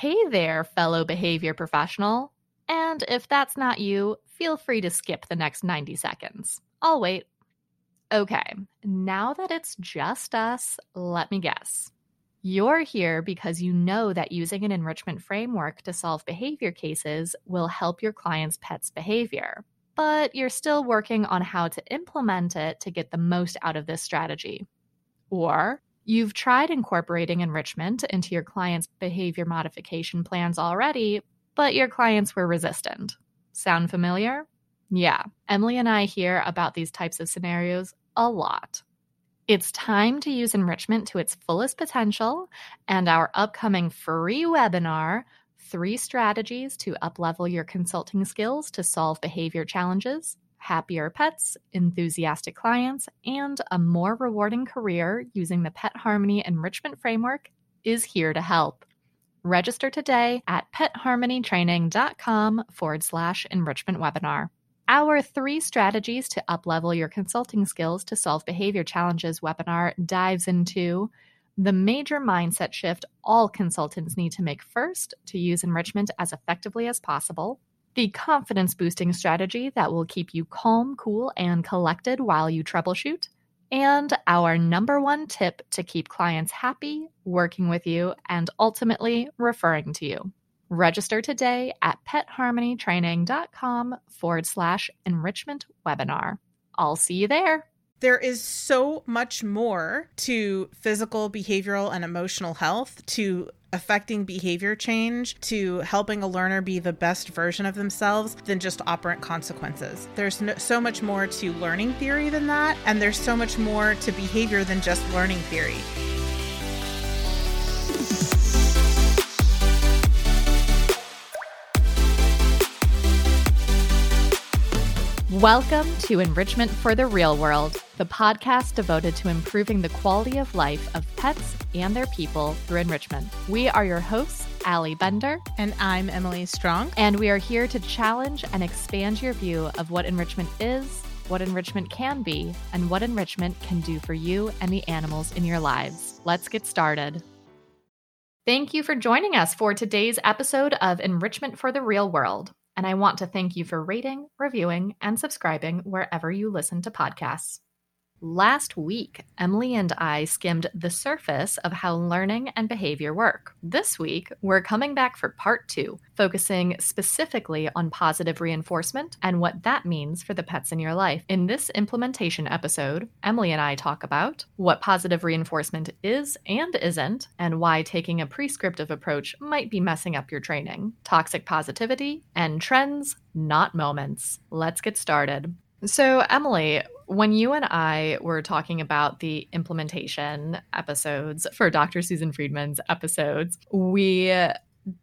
Hey there, fellow behavior professional. And if that's not you, feel free to skip the next 90 seconds. I'll wait. Okay, now that it's just us, let me guess. You're here because you know that using an enrichment framework to solve behavior cases will help your client's pet's behavior, but you're still working on how to implement it to get the most out of this strategy. Or You've tried incorporating enrichment into your client's behavior modification plans already, but your clients were resistant. Sound familiar? Yeah, Emily and I hear about these types of scenarios a lot. It's time to use enrichment to its fullest potential, and our upcoming free webinar, Three Strategies to Uplevel Your Consulting Skills to Solve Behavior Challenges, happier pets, enthusiastic clients, and a more rewarding career using the Pet Harmony Enrichment Framework is here to help. Register today at petharmonytraining.com forward slash enrichment webinar. Our three strategies to uplevel your consulting skills to solve behavior challenges webinar dives into the major mindset shift all consultants need to make first to use enrichment as effectively as possible the confidence boosting strategy that will keep you calm, cool, and collected while you troubleshoot, and our number one tip to keep clients happy, working with you, and ultimately referring to you. Register today at petharmonytraining.com forward slash enrichment webinar. I'll see you there. There is so much more to physical, behavioral, and emotional health, to affecting behavior change to helping a learner be the best version of themselves than just operant consequences. There's no, so much more to learning theory than that, and there's so much more to behavior than just learning theory. Welcome to Enrichment for the Real World, the podcast devoted to improving the quality of life of pets and their people through enrichment. We are your hosts, Allie Bender. And I'm Emily Strong. And we are here to challenge and expand your view of what enrichment is, what enrichment can be, and what enrichment can do for you and the animals in your lives. Let's get started. Thank you for joining us for today's episode of Enrichment for the Real World and I want to thank you for rating, reviewing, and subscribing wherever you listen to podcasts. Last week, Emily and I skimmed the surface of how learning and behavior work. This week, we're coming back for part two, focusing specifically on positive reinforcement and what that means for the pets in your life. In this implementation episode, Emily and I talk about what positive reinforcement is and isn't, and why taking a prescriptive approach might be messing up your training, toxic positivity, and trends, not moments. Let's get started. So, Emily, when you and I were talking about the implementation episodes for Dr. Susan Friedman's episodes, we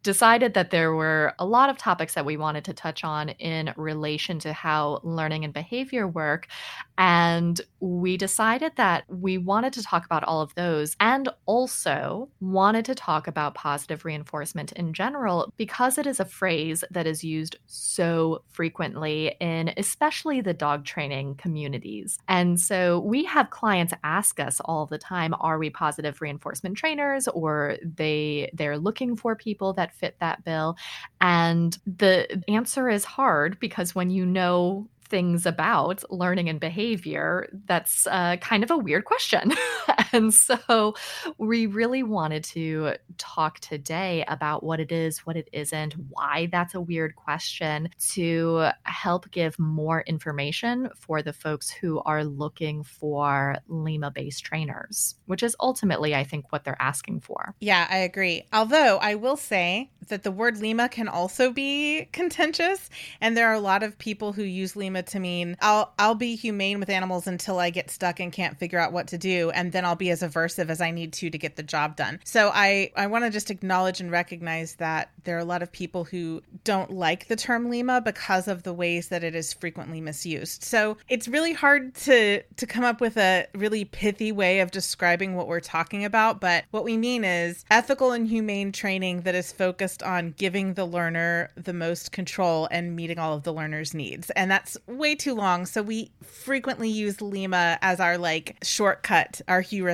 decided that there were a lot of topics that we wanted to touch on in relation to how learning and behavior work. And we decided that we wanted to talk about all of those and also wanted to talk about positive reinforcement in general because it is a phrase that is used so frequently in especially the dog training communities. And so we have clients ask us all the time, are we positive reinforcement trainers or they they're looking for people that fit that bill? And the answer is hard because when you know things about learning and behavior, that's uh, kind of a weird question. and so we really wanted to talk today about what it is, what it isn't, why that's a weird question to help give more information for the folks who are looking for Lima based trainers, which is ultimately, I think, what they're asking for. Yeah, I agree. Although I will say that the word Lima can also be contentious, and there are a lot of people who use Lima to mean I'll I'll be humane with animals until I get stuck and can't figure out what to do and then I'll be as aversive as I need to to get the job done. So I I want to just acknowledge and recognize that there are a lot of people who don't like the term Lima because of the ways that it is frequently misused. So it's really hard to to come up with a really pithy way of describing what we're talking about, but what we mean is ethical and humane training that is focused on giving the learner the most control and meeting all of the learner's needs. And that's way too long. So we frequently use Lima as our like shortcut, our heuristic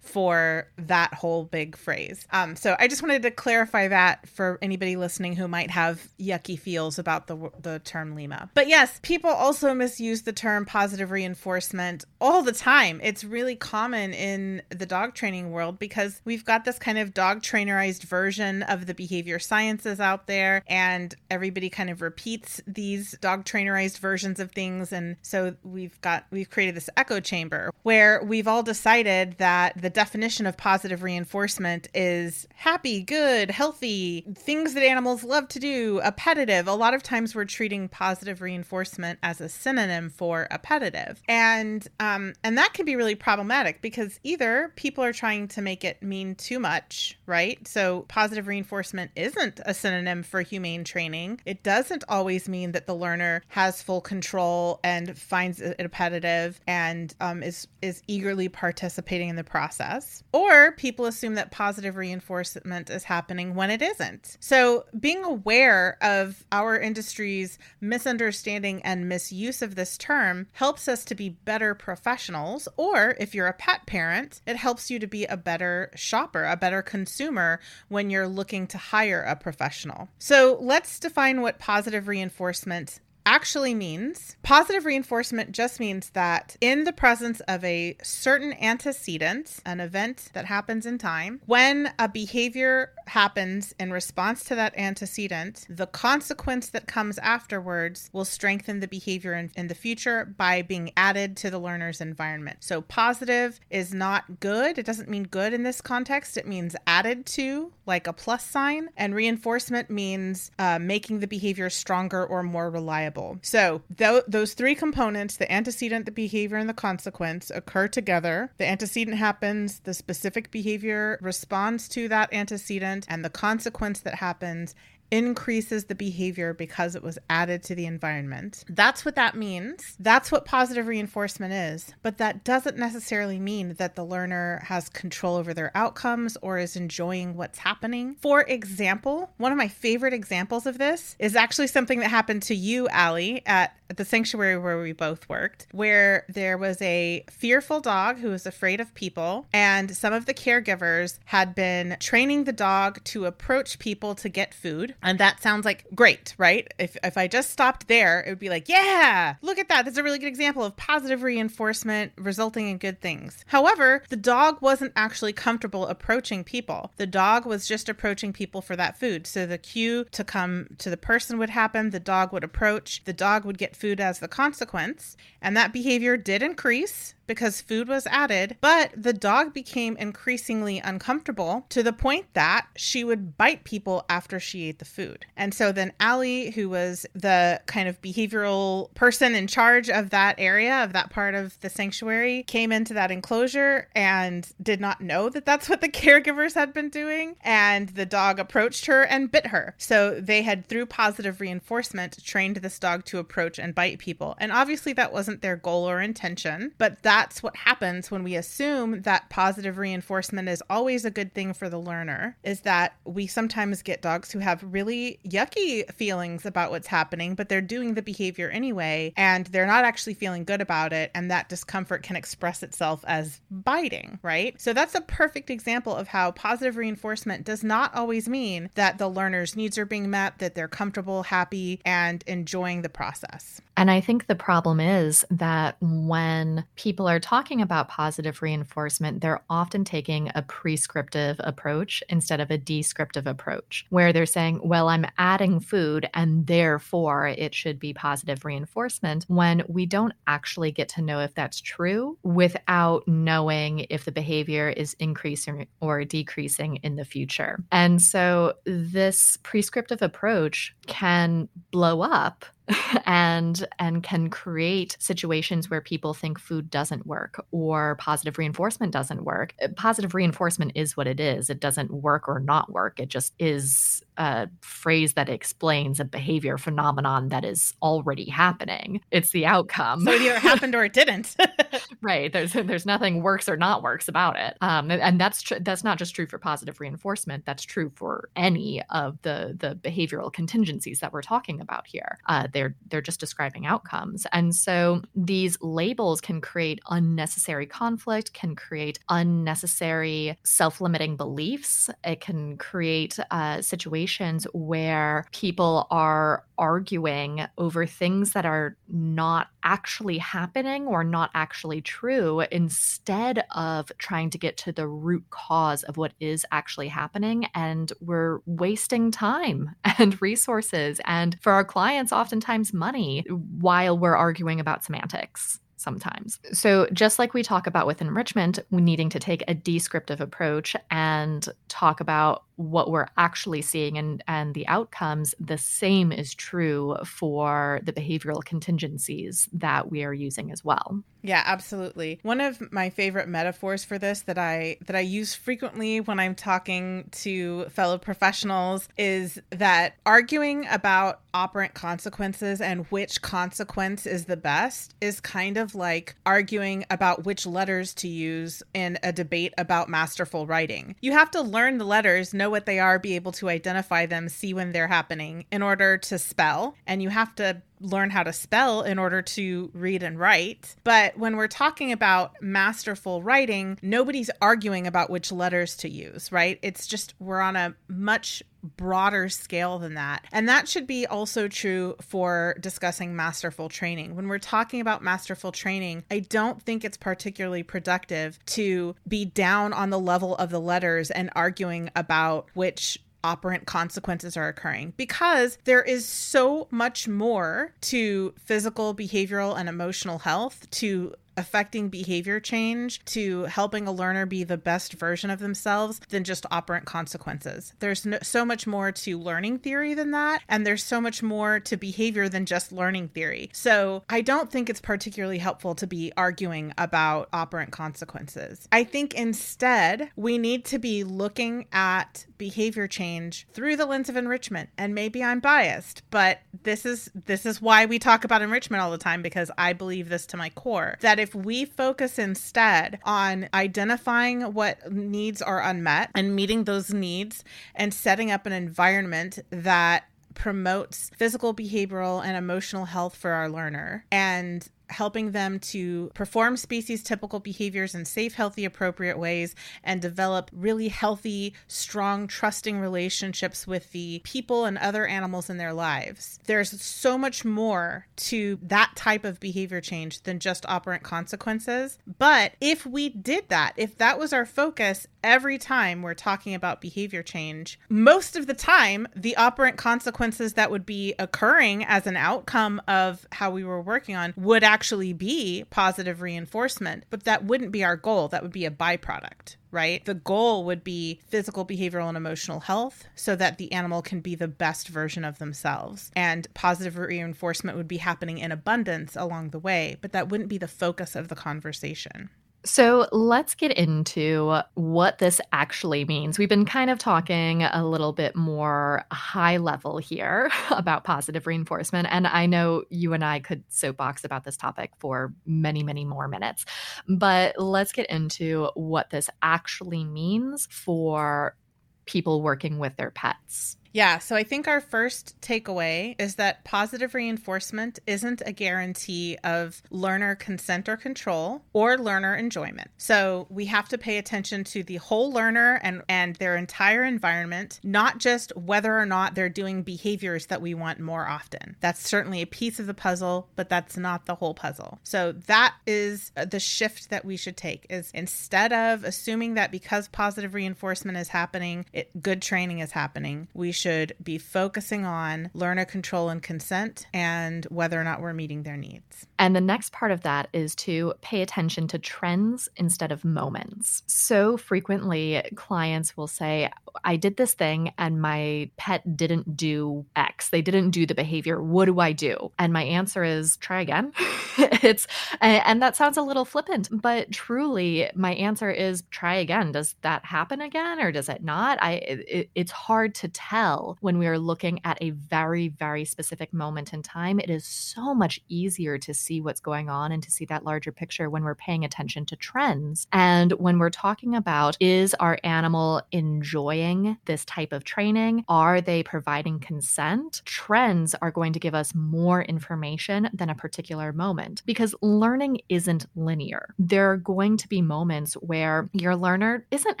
for that whole big phrase. Um, so I just wanted to clarify that for anybody listening who might have yucky feels about the, the term Lima. But yes, people also misuse the term positive reinforcement all the time. It's really common in the dog training world because we've got this kind of dog trainerized version of the behavior sciences out there, and everybody kind of repeats these dog trainerized versions of things. And so we've got, we've created this echo chamber where we've all decided that the definition of positive reinforcement is happy, good, healthy, things that animals love to do, appetitive. A lot of times we're treating positive reinforcement as a synonym for appetitive. And um, and that can be really problematic because either people are trying to make it mean too much, right? So positive reinforcement isn't a synonym for humane training. It doesn't always mean that the learner has full control and finds it appetitive and um, is is eagerly participating in the process. Or people assume that positive reinforcement is happening when it isn't. So being aware of our industry's misunderstanding and misuse of this term helps us to be better professionals. Or if you're a pet parent, it helps you to be a better shopper, a better consumer when you're looking to hire a professional. So let's define what positive reinforcement actually means positive reinforcement just means that in the presence of a certain antecedent, an event that happens in time, when a behavior happens in response to that antecedent, the consequence that comes afterwards will strengthen the behavior in, in the future by being added to the learner's environment. So, positive is not good. It doesn't mean good in this context, it means added to, like a plus sign. And reinforcement means uh, making the behavior stronger or more reliable. So, th- those three components the antecedent, the behavior, and the consequence occur together. The antecedent happens, the specific behavior responds to that antecedent and the consequence that happens increases the behavior because it was added to the environment. That's what that means. That's what positive reinforcement is. But that doesn't necessarily mean that the learner has control over their outcomes or is enjoying what's happening. For example, one of my favorite examples of this is actually something that happened to you, Allie, at the sanctuary where we both worked, where there was a fearful dog who was afraid of people, and some of the caregivers had been training the dog to approach people to get food and that sounds like great, right? If, if I just stopped there, it would be like, yeah, look at that. That's a really good example of positive reinforcement resulting in good things. However, the dog wasn't actually comfortable approaching people. The dog was just approaching people for that food. So the cue to come to the person would happen, the dog would approach, the dog would get food as the consequence. And that behavior did increase because food was added, but the dog became increasingly uncomfortable to the point that she would bite people after she ate the food. And so then Allie, who was the kind of behavioral person in charge of that area, of that part of the sanctuary, came into that enclosure and did not know that that's what the caregivers had been doing. And the dog approached her and bit her. So they had, through positive reinforcement, trained this dog to approach and bite people. And obviously, that wasn't their goal or intention, but that that's what happens when we assume that positive reinforcement is always a good thing for the learner is that we sometimes get dogs who have really yucky feelings about what's happening but they're doing the behavior anyway and they're not actually feeling good about it and that discomfort can express itself as biting right? So that's a perfect example of how positive reinforcement does not always mean that the learner's needs are being met that they're comfortable happy and enjoying the process. And I think the problem is that when people are talking about positive reinforcement, they're often taking a prescriptive approach instead of a descriptive approach, where they're saying, well, I'm adding food and therefore it should be positive reinforcement, when we don't actually get to know if that's true without knowing if the behavior is increasing or decreasing in the future. And so this prescriptive approach can blow up and and can create situations where people think food doesn't work or positive reinforcement doesn't work. Uh, positive reinforcement is what it is. It doesn't work or not work. It just is a phrase that explains a behavior phenomenon that is already happening. It's the outcome. So it either happened or it didn't. right. There's there's nothing works or not works about it. Um, and, and that's tr- that's not just true for positive reinforcement. That's true for any of the the behavioral contingencies that we're talking about here. Uh, they're they're just describing outcomes, and so these labels can create unnecessary conflict, can create unnecessary self limiting beliefs. It can create uh, situations where people are arguing over things that are not actually happening or not actually true instead of trying to get to the root cause of what is actually happening. And we're wasting time and resources, and for our clients, oftentimes money, while we're arguing about semantics sometimes. So, just like we talk about with enrichment, needing to take a descriptive approach and talk about what we're actually seeing and, and the outcomes, the same is true for the behavioral contingencies that we are using as well. Yeah, absolutely. One of my favorite metaphors for this that I that I use frequently when I'm talking to fellow professionals is that arguing about operant consequences and which consequence is the best is kind of like arguing about which letters to use in a debate about masterful writing. You have to learn the letters, know what they are, be able to identify them, see when they're happening in order to spell, and you have to learn how to spell in order to read and write. But when we're talking about masterful writing, nobody's arguing about which letters to use, right? It's just we're on a much broader scale than that. And that should be also true for discussing masterful training. When we're talking about masterful training, I don't think it's particularly productive to be down on the level of the letters and arguing about which operant consequences are occurring because there is so much more to physical, behavioral, and emotional health to affecting behavior change to helping a learner be the best version of themselves than just operant consequences. There's no, so much more to learning theory than that, and there's so much more to behavior than just learning theory. So I don't think it's particularly helpful to be arguing about operant consequences. I think instead we need to be looking at behavior change through the lens of enrichment. And maybe I'm biased, but this is this is why we talk about enrichment all the time because I believe this to my core that if we focus instead on identifying what needs are unmet and meeting those needs and setting up an environment that promotes physical, behavioral, and emotional health for our learner and helping them to perform species typical behaviors in safe, healthy, appropriate ways and develop really healthy, strong, trusting relationships with the people and other animals in their lives. There's so much more to that type of behavior change than just operant consequences. But if we did that, if that was our focus every time we're talking about behavior change, most of the time, the operant consequences that would be occurring as an outcome of how we were working on would actually actually be positive reinforcement, but that wouldn't be our goal. That would be a byproduct, right? The goal would be physical, behavioral, and emotional health so that the animal can be the best version of themselves. And positive reinforcement would be happening in abundance along the way, but that wouldn't be the focus of the conversation. So let's get into what this actually means. We've been kind of talking a little bit more high level here about positive reinforcement. And I know you and I could soapbox about this topic for many, many more minutes. But let's get into what this actually means for people working with their pets. Yeah, so I think our first takeaway is that positive reinforcement isn't a guarantee of learner consent or control or learner enjoyment. So we have to pay attention to the whole learner and, and their entire environment, not just whether or not they're doing behaviors that we want more often. That's certainly a piece of the puzzle, but that's not the whole puzzle. So that is uh, the shift that we should take is instead of assuming that because positive reinforcement is happening, it, good training is happening, we should should be focusing on learner control and consent and whether or not we're meeting their needs. And the next part of that is to pay attention to trends instead of moments. So frequently, clients will say, I did this thing and my pet didn't do X. They didn't do the behavior. What do I do? And my answer is try again. it's and that sounds a little flippant, but truly my answer is try again. Does that happen again or does it not? I it, it's hard to tell when we are looking at a very, very specific moment in time, it is so much easier to see what's going on and to see that larger picture when we're paying attention to trends. And when we're talking about is our animal enjoying this type of training? Are they providing consent? Trends are going to give us more information than a particular moment because learning isn't linear. There are going to be moments where your learner isn't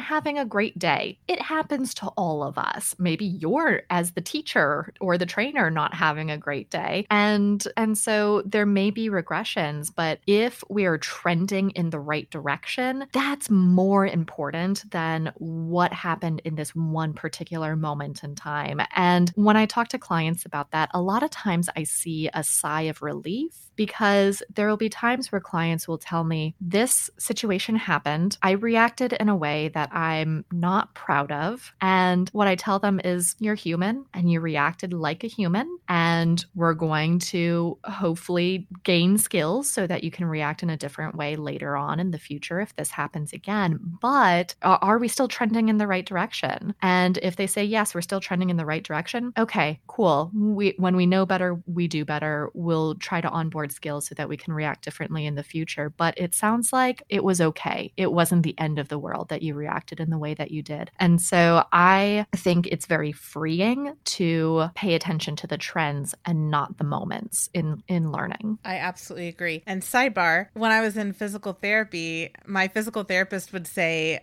having a great day. It happens to all of us. Maybe you're as the teacher or the trainer not having a great day. And and so there may be regressions, but if we are trending in the right direction, that's more important than what happened in this one particular moment in time. And when I talk to clients about that, a lot of times I see a sigh of relief because there will be times where clients will tell me, This situation happened. I reacted in a way that I'm not proud of. And what I tell them is, You're human and you reacted like a human. And we're going to hopefully gain skills so that you can react in a different way later on in the future if this happens again. But uh, are we still trending in the right direction? And if they say, Yes, we're still trending in the right direction, okay, cool. We, when we know better, we do better. We'll try to onboard skills so that we can react differently in the future. But it sounds like it was okay. It wasn't the end of the world that you reacted in the way that you did. And so I think it's very freeing to pay attention to the trends and not the moments in in learning. I absolutely agree. And sidebar, when I was in physical therapy, my physical therapist would say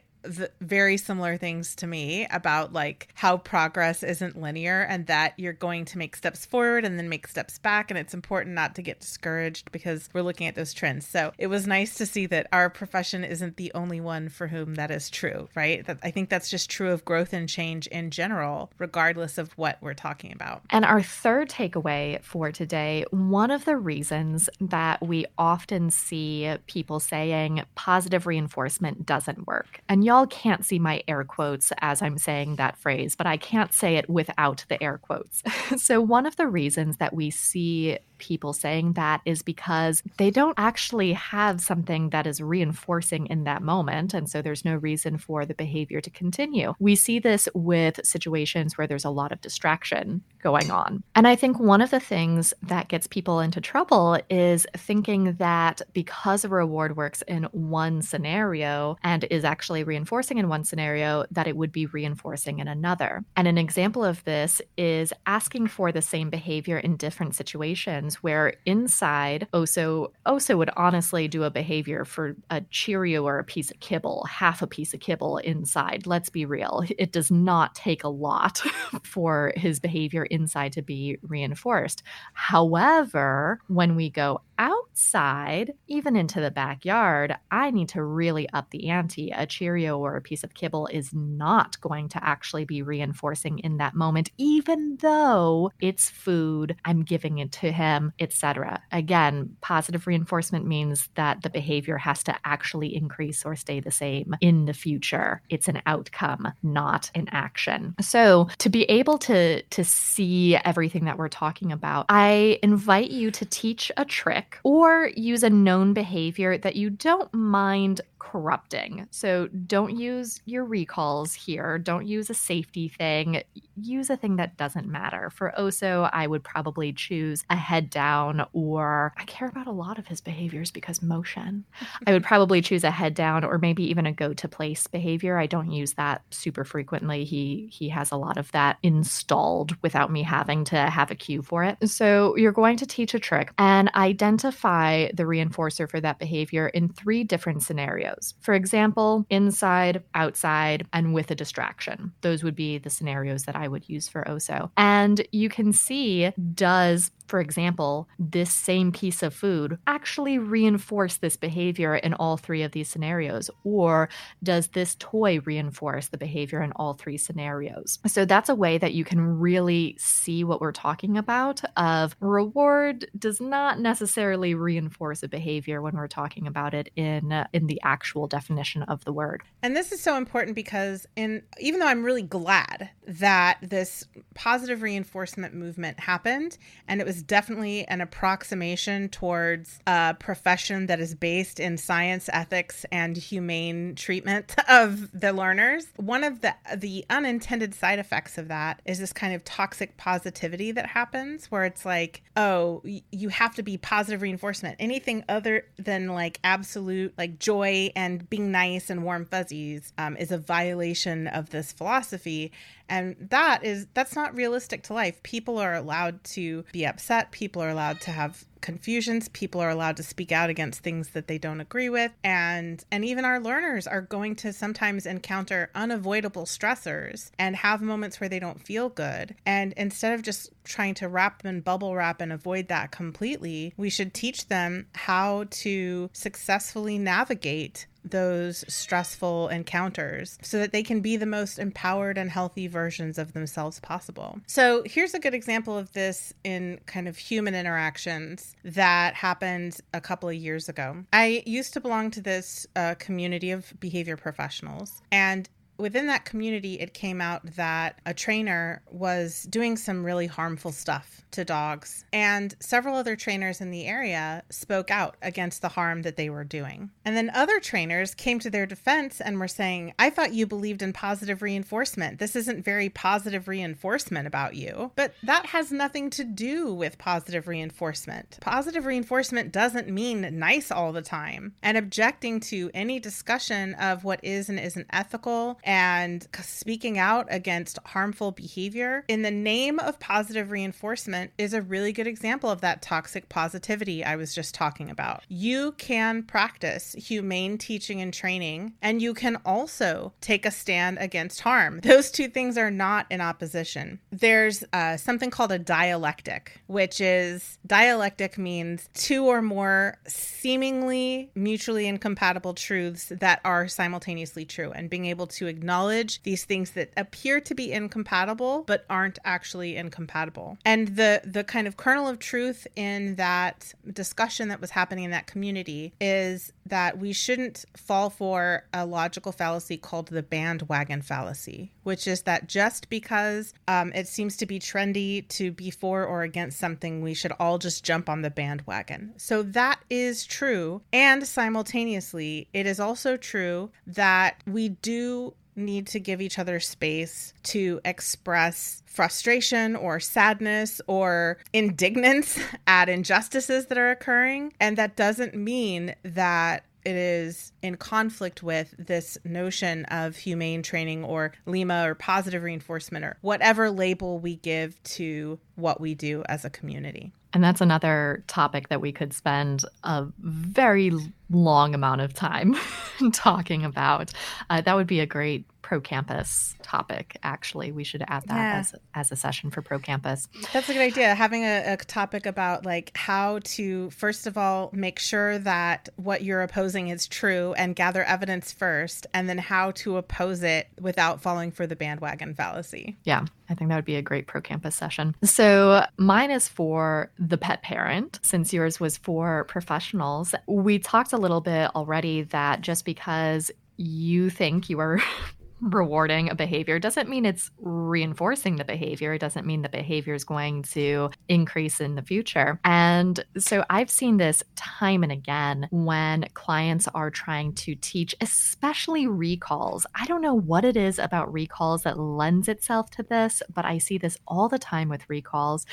very similar things to me about like how progress isn't linear and that you're going to make steps forward and then make steps back and it's important not to get discouraged because we're looking at those trends. So it was nice to see that our profession isn't the only one for whom that is true, right? That I think that's just true of growth and change in general regardless of what we're talking about. And our third takeaway for today, one of the reasons that we often see people saying positive reinforcement doesn't work. And you y'all can't see my air quotes as I'm saying that phrase, but I can't say it without the air quotes. so, one of the reasons that we see people saying that is because they don't actually have something that is reinforcing in that moment. And so there's no reason for the behavior to continue. We see this with situations where there's a lot of distraction going on. And I think one of the things that gets people into trouble is thinking that because a reward works in one scenario and is actually reinforcing in one scenario, that it would be reinforcing in another. And an example of this is asking for the same behavior in different situations where inside Oso Oso would honestly do a behavior for a Cheerio or a piece of kibble, half a piece of kibble inside. Let's be real. It does not take a lot for his behavior inside to be reinforced. However, when we go outside, even into the backyard, I need to really up the ante. A Cheerio or a piece of kibble is not going to actually be reinforcing in that moment, even though it's food, I'm giving it to him, etc. Again, positive reinforcement means that the behavior has to actually increase or stay the same in the future. It's an outcome, not an action. So, to be able to to see everything that we're talking about, I invite you to teach a trick or use a known behavior that you don't mind corrupting. So don't use your recalls here. Don't use a safety thing. Use a thing that doesn't matter. For Oso, I would probably choose a head down, or I care about a lot of his behaviors because motion. I would probably choose a head down or maybe even a go to place behavior. I don't use that super frequently. He he has a lot of that installed without me having to have a cue for it. So you're going to teach a trick and identify the reinforcer for that behavior in three different scenarios scenarios. For example, inside, outside, and with a distraction. Those would be the scenarios that I would use for OSO. And you can see does for example, this same piece of food actually reinforce this behavior in all three of these scenarios? Or does this toy reinforce the behavior in all three scenarios? So that's a way that you can really see what we're talking about of reward does not necessarily reinforce a behavior when we're talking about it in uh, in the actual definition of the word. And this is so important because in even though I'm really glad that this positive reinforcement movement happened and it was definitely an approximation towards a profession that is based in science, ethics, and humane treatment of the learners. One of the the unintended side effects of that is this kind of toxic positivity that happens where it's like, oh, you have to be positive reinforcement. Anything other than like absolute like joy and being nice and warm fuzzies um, is a violation of this philosophy and that is that's not realistic to life. People are allowed to be upset. People are allowed to have confusions. People are allowed to speak out against things that they don't agree with. And and even our learners are going to sometimes encounter unavoidable stressors and have moments where they don't feel good. And instead of just trying to wrap them in bubble wrap and avoid that completely we should teach them how to successfully navigate those stressful encounters so that they can be the most empowered and healthy versions of themselves possible. So, here's a good example of this in kind of human interactions that happened a couple of years ago. I used to belong to this uh, community of behavior professionals, and within that community, it came out that a trainer was doing some really harmful stuff to dogs, and several other trainers in the area spoke out against the harm that they were doing. And then other trainers came to their defense and were saying, I thought you believed in positive reinforcement. This isn't very positive reinforcement about you. But that has nothing to do with positive reinforcement. Positive reinforcement doesn't mean nice all the time. And objecting to any discussion of what is and isn't ethical and speaking out against harmful behavior in the name of positive reinforcement is a really good example of that toxic positivity I was just talking about. You can practice humane teaching and training, and you can also take a stand against harm. Those two things are not in opposition. There's uh, something called a dialectic, which is dialectic means two or more seemingly mutually incompatible truths that are simultaneously true, and being able to acknowledge these things that appear to be incompatible but aren't actually incompatible. And the the kind of kernel of truth in that discussion that was happening in that community is that we shouldn't fall for a logical fallacy called the bandwagon fallacy, which is that just because um, it seems to be trendy to be for or against something, we should all just jump on the bandwagon. So that is true. And simultaneously, it is also true that we do need to give each other space to express frustration or sadness or indignance at injustices that are occurring. And that doesn't mean that it is in conflict with this notion of humane training or Lima or positive reinforcement or whatever label we give to what we do as a community. And that's another topic that we could spend a very long amount of time talking about. Uh, that would be a great pro campus topic actually we should add that yeah. as, as a session for pro campus that's a good idea having a, a, topic about like how to first of all make sure that what you're opposing is true and gather evidence first and then how to oppose it without falling for the bandwagon fallacy yeah I think that would be a great pro campus session. So, mine is for the pet parent, since yours was for professionals. We talked a little bit already that just because you think you are rewarding a behavior doesn't mean it's reinforcing the behavior. It doesn't mean the behavior is going to increase in the future. And so I've seen this time and again when clients are trying to teach, especially recalls. I don't know what it is about recalls that lends itself to this, but I see this all the time with recalls.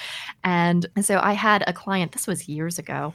And so I had a client, this was years ago,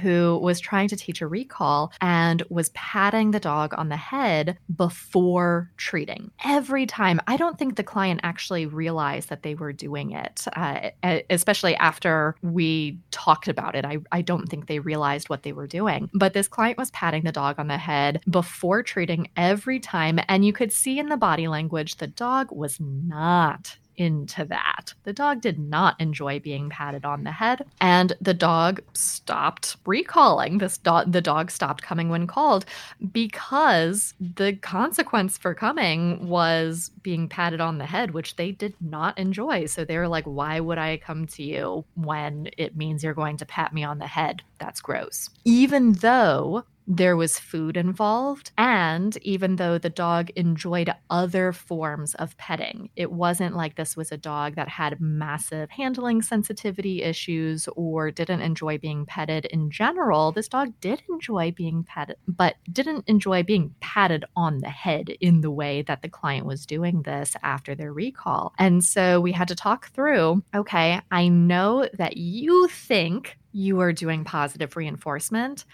who was trying to teach a recall and was patting the dog on the head before treating every time. I don't think the client actually realized that they were doing it, uh, especially after we talked about it. I, I don't think they realized what they were doing. But this client was patting the dog on the head before treating every time. And you could see in the body language the dog was not into that. The dog did not enjoy being patted on the head, and the dog stopped recalling. This dog, the dog stopped coming when called because the consequence for coming was being patted on the head, which they did not enjoy. So they were like, "Why would I come to you when it means you're going to pat me on the head? That's gross." Even though there was food involved. And even though the dog enjoyed other forms of petting, it wasn't like this was a dog that had massive handling sensitivity issues or didn't enjoy being petted in general. This dog did enjoy being petted, but didn't enjoy being patted on the head in the way that the client was doing this after their recall. And so we had to talk through okay, I know that you think you are doing positive reinforcement,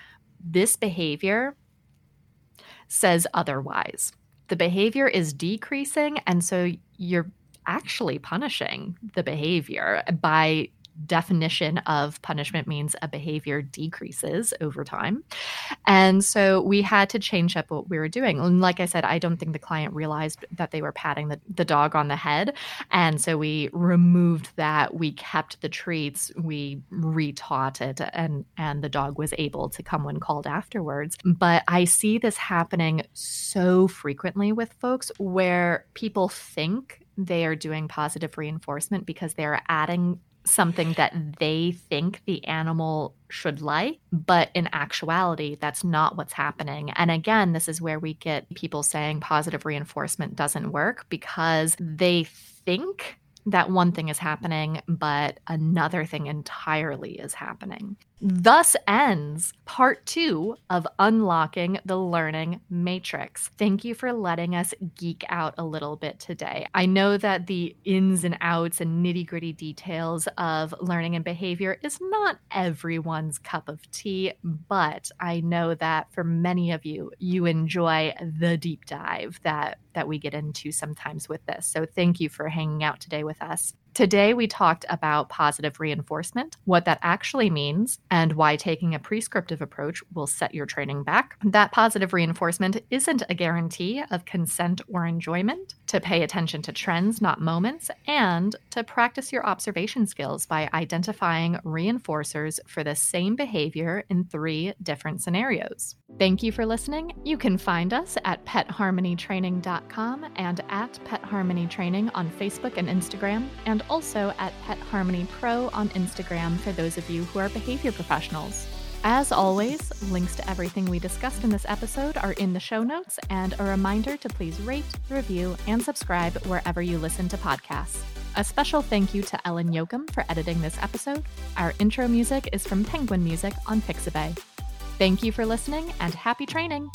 this behavior says otherwise. The behavior is decreasing, and so you're actually punishing the behavior by definition of punishment means a behavior decreases over time. And so we had to change up what we were doing. And like I said, I don't think the client realized that they were patting the, the dog on the head. And so we removed that. We kept the treats. We retaught it and and the dog was able to come when called afterwards. But I see this happening so frequently with folks where people think they are doing positive reinforcement because they're adding something that they think the animal should like, but in actuality, that's not what's happening. And again, this is where we get people saying positive reinforcement doesn't work because they think that one thing is happening, but another thing entirely is happening. Thus ends part two of unlocking the learning matrix. Thank you for letting us geek out a little bit today. I know that the ins and outs and nitty gritty details of learning and behavior is not everyone's cup of tea, but I know that for many of you, you enjoy the deep dive that, that we get into sometimes with this. So thank you for hanging out today with us. Today, we talked about positive reinforcement, what that actually means, and why taking a prescriptive approach will set your training back. That positive reinforcement isn't a guarantee of consent or enjoyment, to pay attention to trends, not moments, and to practice your observation skills by identifying reinforcers for the same behavior in three different scenarios. Thank you for listening. You can find us at petharmonytraining.com and at Pet Harmony Training on Facebook and Instagram, and also at Pet Harmony Pro on Instagram for those of you who are behavior professionals. As always, links to everything we discussed in this episode are in the show notes, and a reminder to please rate, review, and subscribe wherever you listen to podcasts. A special thank you to Ellen Yoakum for editing this episode. Our intro music is from Penguin Music on Pixabay. Thank you for listening and happy training!